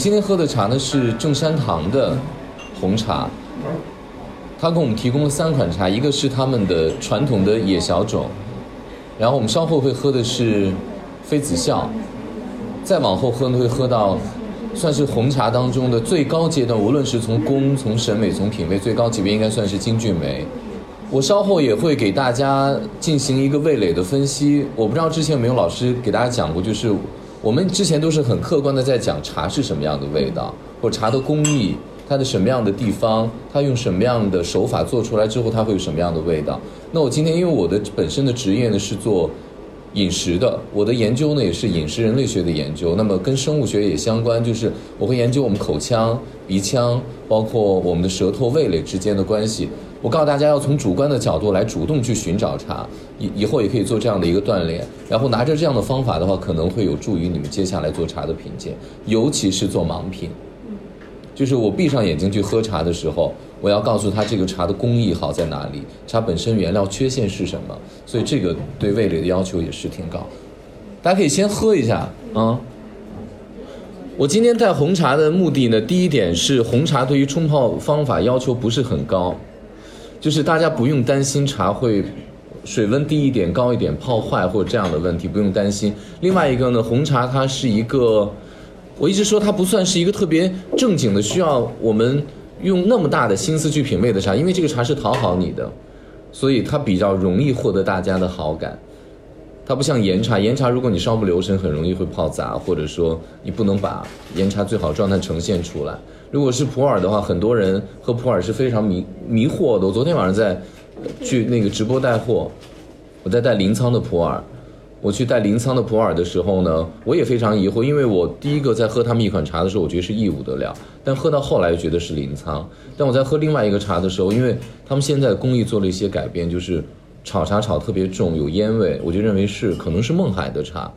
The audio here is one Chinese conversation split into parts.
今天喝的茶呢是正山堂的红茶，他给我们提供了三款茶，一个是他们的传统的野小种，然后我们稍后会喝的是妃子笑，再往后喝呢会喝到算是红茶当中的最高阶段，无论是从工、从审美、从品味，最高级别应该算是金骏眉。我稍后也会给大家进行一个味蕾的分析。我不知道之前有没有老师给大家讲过，就是我们之前都是很客观的在讲茶是什么样的味道，或者茶的工艺，它的什么样的地方，它用什么样的手法做出来之后，它会有什么样的味道。那我今天因为我的本身的职业呢是做饮食的，我的研究呢也是饮食人类学的研究，那么跟生物学也相关，就是我会研究我们口腔、鼻腔，包括我们的舌头、味蕾之间的关系。我告诉大家，要从主观的角度来主动去寻找茶，以以后也可以做这样的一个锻炼。然后拿着这样的方法的话，可能会有助于你们接下来做茶的品鉴，尤其是做盲品。就是我闭上眼睛去喝茶的时候，我要告诉他这个茶的工艺好在哪里，茶本身原料缺陷是什么。所以这个对味蕾的要求也是挺高。大家可以先喝一下啊。我今天带红茶的目的呢，第一点是红茶对于冲泡方法要求不是很高，就是大家不用担心茶会水温低一点、高一点泡坏或者这样的问题，不用担心。另外一个呢，红茶它是一个，我一直说它不算是一个特别正经的需要我们用那么大的心思去品味的茶，因为这个茶是讨好你的，所以它比较容易获得大家的好感。它不像岩茶，岩茶如果你稍不留神，很容易会泡砸，或者说你不能把岩茶最好状态呈现出来。如果是普洱的话，很多人喝普洱是非常迷迷惑的。我昨天晚上在去那个直播带货，我在带临沧的普洱，我去带临沧的普洱的时候呢，我也非常疑惑，因为我第一个在喝他们一款茶的时候，我觉得是义乌的料，但喝到后来觉得是临沧。但我在喝另外一个茶的时候，因为他们现在工艺做了一些改变，就是炒茶炒特别重，有烟味，我就认为是可能是孟海的茶，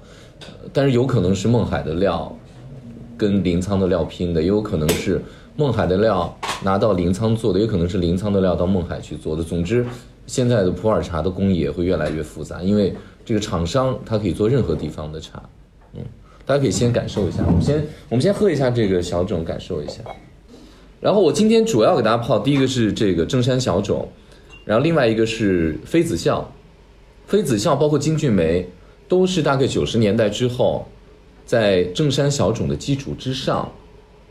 但是有可能是孟海的料跟临沧的料拼的，也有可能是孟海的料拿到临沧做的，也可能是临沧的料到孟海去做的。总之，现在的普洱茶的工艺也会越来越复杂，因为这个厂商它可以做任何地方的茶。嗯，大家可以先感受一下，我们先我们先喝一下这个小种，感受一下。然后我今天主要给大家泡，第一个是这个正山小种，然后另外一个是妃子笑，妃子笑包括金骏眉，都是大概九十年代之后，在正山小种的基础之上，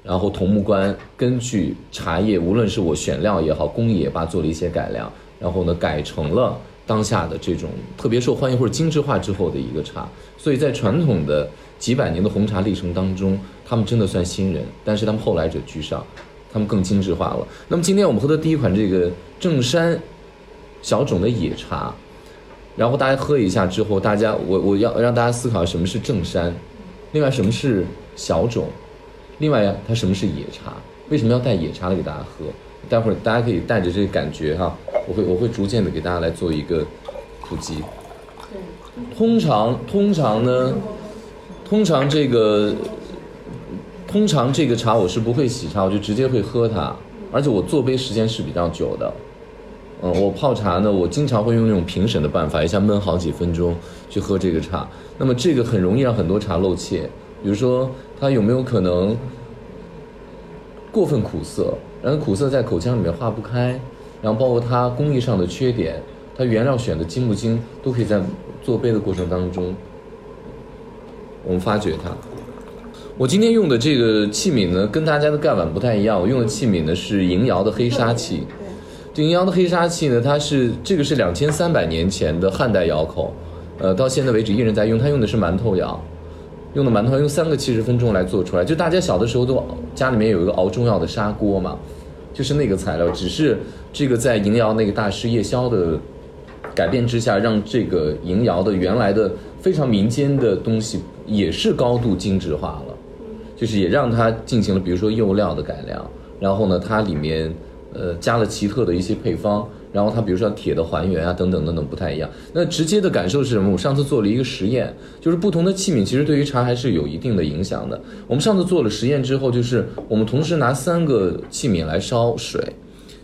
然后桐木关根据茶叶，无论是我选料也好，工艺也罢，做了一些改良，然后呢改成了当下的这种特别受欢迎或者精致化之后的一个茶。所以在传统的几百年的红茶历程当中，他们真的算新人，但是他们后来者居上，他们更精致化了。那么今天我们喝的第一款这个正山小种的野茶，然后大家喝一下之后，大家我我要让大家思考什么是正山，另外什么是小种，另外它什么是野茶，为什么要带野茶来给大家喝？待会儿大家可以带着这个感觉哈，我会我会逐渐的给大家来做一个普及。通常通常呢，通常这个通常这个茶我是不会洗茶，我就直接会喝它，而且我做杯时间是比较久的。嗯，我泡茶呢，我经常会用那种评审的办法，一下焖好几分钟去喝这个茶。那么这个很容易让很多茶漏怯，比如说它有没有可能过分苦涩，然后苦涩在口腔里面化不开，然后包括它工艺上的缺点，它原料选的精不精，都可以在做杯的过程当中，我们发掘它。我今天用的这个器皿呢，跟大家的盖碗不太一样，我用的器皿呢是银窑的黑砂器。对银窑的黑砂器呢，它是这个是两千三百年前的汉代窑口，呃，到现在为止依然在用。它用的是馒头窑，用的馒头用三个七十分钟来做出来。就大家小的时候都家里面有一个熬中药的砂锅嘛，就是那个材料，只是这个在银窑那个大师叶宵的改变之下，让这个银窑的原来的非常民间的东西也是高度精致化了，就是也让它进行了比如说釉料的改良，然后呢，它里面。呃，加了奇特的一些配方，然后它比如说铁的还原啊，等等等等不太一样。那直接的感受是什么？我上次做了一个实验，就是不同的器皿其实对于茶还是有一定的影响的。我们上次做了实验之后，就是我们同时拿三个器皿来烧水，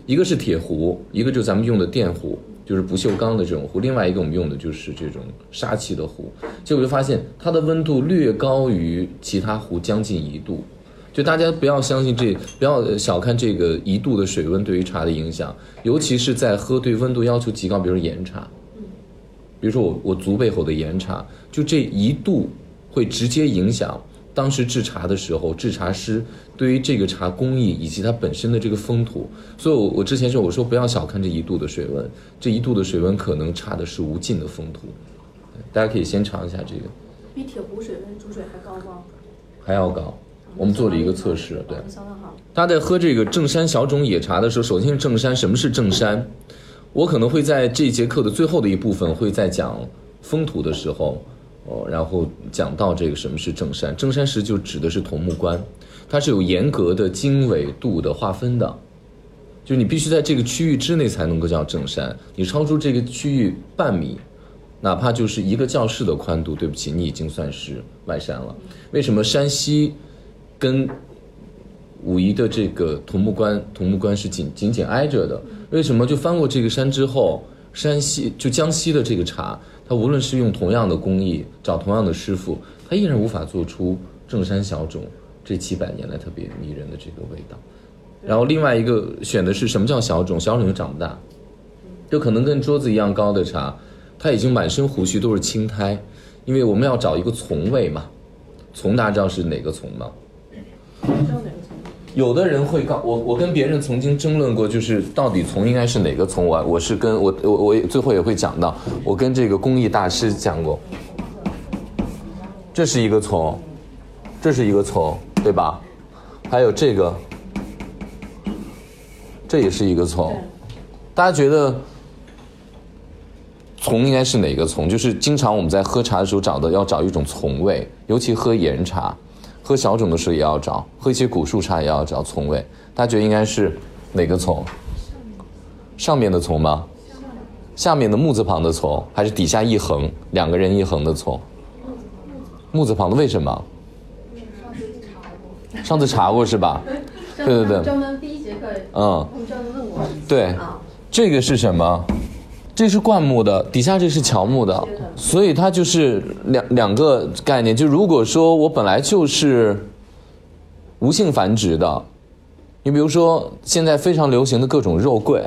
一个是铁壶，一个就咱们用的电壶，就是不锈钢的这种壶，另外一个我们用的就是这种砂器的壶。结果就发现它的温度略高于其他壶将近一度。就大家不要相信这，不要小看这个一度的水温对于茶的影响，尤其是在喝对温度要求极高，比如岩茶，比如说我我足背后的岩茶，就这一度会直接影响当时制茶的时候制茶师对于这个茶工艺以及它本身的这个风土。所以，我我之前说我说不要小看这一度的水温，这一度的水温可能差的是无尽的风土。大家可以先尝一下这个，比铁壶水温煮水还高吗？还要高。我们做了一个测试，对。相当好。他在喝这个正山小种野茶的时候，首先是正山，什么是正山？我可能会在这节课的最后的一部分，会在讲风土的时候，哦，然后讲到这个什么是正山。正山石就指的是桐木关，它是有严格的经纬度的划分的，就是你必须在这个区域之内才能够叫正山，你超出这个区域半米，哪怕就是一个教室的宽度，对不起，你已经算是外山了。为什么山西？跟武夷的这个桐木关，桐木关是紧紧紧挨着的。为什么？就翻过这个山之后，山西就江西的这个茶，它无论是用同样的工艺，找同样的师傅，它依然无法做出正山小种这几百年来特别迷人的这个味道。然后另外一个选的是什么叫小种？小种就长不大，就可能跟桌子一样高的茶，它已经满身胡须都是青苔，因为我们要找一个丛味嘛。丛大家知道是哪个丛吗？有的人会告我，我跟别人曾经争论过，就是到底从应该是哪个从？我我是跟我我我最后也会讲到，我跟这个工艺大师讲过，这是一个从，这是一个从，对吧？还有这个，这也是一个从，大家觉得从应该是哪个从？就是经常我们在喝茶的时候找的，要找一种从味，尤其喝岩茶。喝小种的时候也要找，喝一些古树茶也要找丛味。大家觉得应该是哪个丛？上面的丛吗？下面的木字旁的丛，还是底下一横两个人一横的丛？木字旁的为什么？上次查过是吧？对对对。专门第一节课，嗯，我们专门问过。对，这个是什么？这是灌木的，底下这是乔木的，所以它就是两两个概念。就如果说我本来就是无性繁殖的，你比如说现在非常流行的各种肉桂，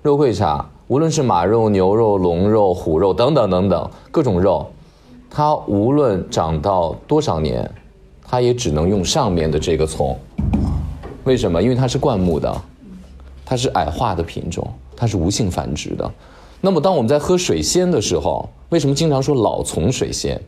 肉桂茶，无论是马肉、牛肉、龙肉、虎肉等等等等各种肉，它无论长到多少年，它也只能用上面的这个丛。为什么？因为它是灌木的，它是矮化的品种，它是无性繁殖的。那么，当我们在喝水仙的时候，为什么经常说老丛水仙、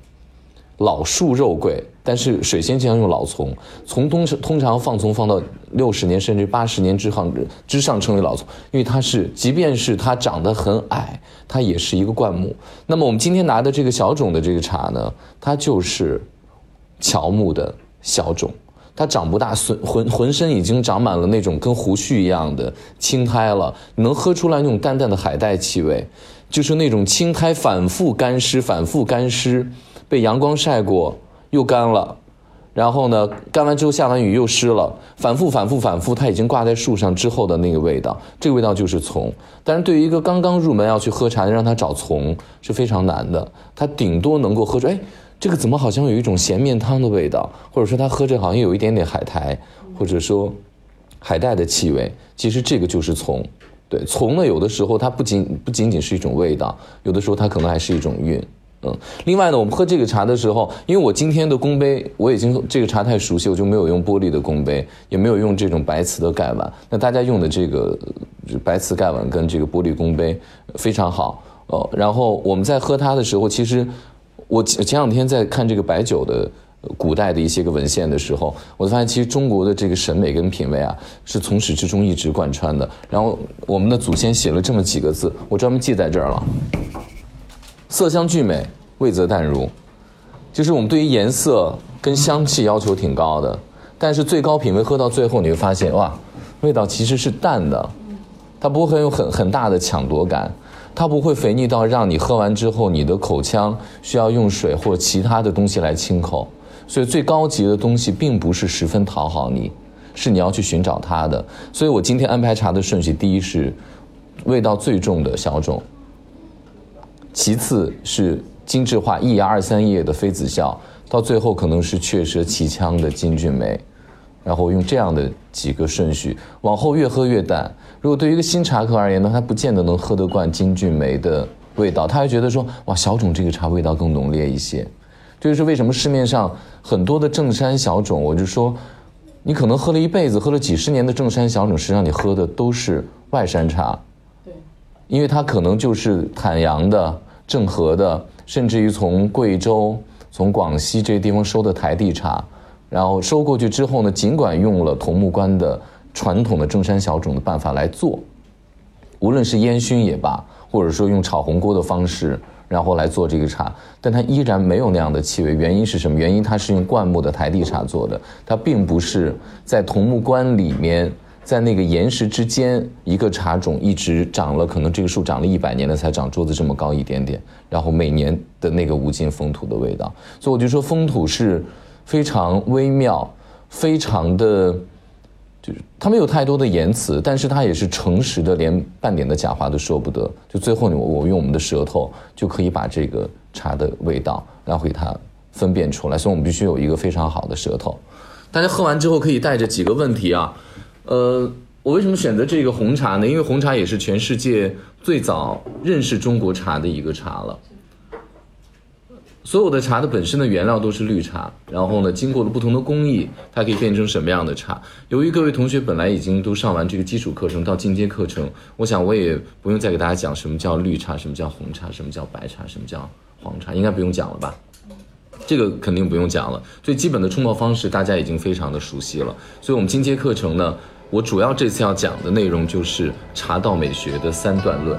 老树肉桂？但是水仙经常用老丛，丛通通常放丛放到六十年甚至八十年之上之上称为老丛，因为它是，即便是它长得很矮，它也是一个灌木。那么我们今天拿的这个小种的这个茶呢，它就是乔木的小种。它长不大，浑浑浑身已经长满了那种跟胡须一样的青苔了，能喝出来那种淡淡的海带气味，就是那种青苔反复干湿，反复干湿，被阳光晒过又干了，然后呢，干完之后下完雨又湿了，反复反复反复，它已经挂在树上之后的那个味道，这个味道就是丛。但是对于一个刚刚入门要去喝茶，让他找丛是非常难的，他顶多能够喝出哎。这个怎么好像有一种咸面汤的味道，或者说他喝着好像有一点点海苔，或者说海带的气味。其实这个就是从，对从呢，有的时候它不仅不仅仅是一种味道，有的时候它可能还是一种韵。嗯，另外呢，我们喝这个茶的时候，因为我今天的公杯我已经这个茶太熟悉，我就没有用玻璃的公杯，也没有用这种白瓷的盖碗。那大家用的这个白瓷盖碗跟这个玻璃公杯非常好。哦，然后我们在喝它的时候，其实。我前两天在看这个白酒的古代的一些个文献的时候，我就发现其实中国的这个审美跟品味啊，是从始至终一直贯穿的。然后我们的祖先写了这么几个字，我专门记在这儿了：色香俱美，味则淡如。就是我们对于颜色跟香气要求挺高的，但是最高品味喝到最后，你会发现哇，味道其实是淡的，它不会很有很很大的抢夺感。它不会肥腻到让你喝完之后，你的口腔需要用水或其他的东西来清口。所以最高级的东西并不是十分讨好你，是你要去寻找它的。所以我今天安排茶的顺序，第一是味道最重的小种，其次是精致化一芽二三叶的妃子笑，到最后可能是雀舌奇腔的金骏眉。然后用这样的几个顺序，往后越喝越淡。如果对于一个新茶客而言呢，他不见得能喝得惯金骏眉的味道，他还觉得说，哇，小种这个茶味道更浓烈一些。这就是为什么市面上很多的正山小种，我就说，你可能喝了一辈子，喝了几十年的正山小种，实际上你喝的都是外山茶。对，因为它可能就是坦阳的、正和的，甚至于从贵州。从广西这些地方收的台地茶，然后收过去之后呢，尽管用了桐木关的传统的正山小种的办法来做，无论是烟熏也罢，或者说用炒红锅的方式，然后来做这个茶，但它依然没有那样的气味。原因是什么？原因它是用灌木的台地茶做的，它并不是在桐木关里面。在那个岩石之间，一个茶种一直长了，可能这个树长了一百年了，才长桌子这么高一点点。然后每年的那个无尽风土的味道，所以我就说风土是非常微妙，非常的，就是它没有太多的言辞，但是它也是诚实的，连半点的假话都说不得。就最后，我我用我们的舌头就可以把这个茶的味道，然后给它分辨出来。所以我们必须有一个非常好的舌头。大家喝完之后可以带着几个问题啊。呃，我为什么选择这个红茶呢？因为红茶也是全世界最早认识中国茶的一个茶了。所有的茶的本身的原料都是绿茶，然后呢，经过了不同的工艺，它可以变成什么样的茶？由于各位同学本来已经都上完这个基础课程到进阶课程，我想我也不用再给大家讲什么叫绿茶，什么叫红茶，什么叫白茶，什么叫黄茶，应该不用讲了吧？这个肯定不用讲了，最基本的冲泡方式大家已经非常的熟悉了，所以我们进阶课程呢。我主要这次要讲的内容就是茶道美学的三段论。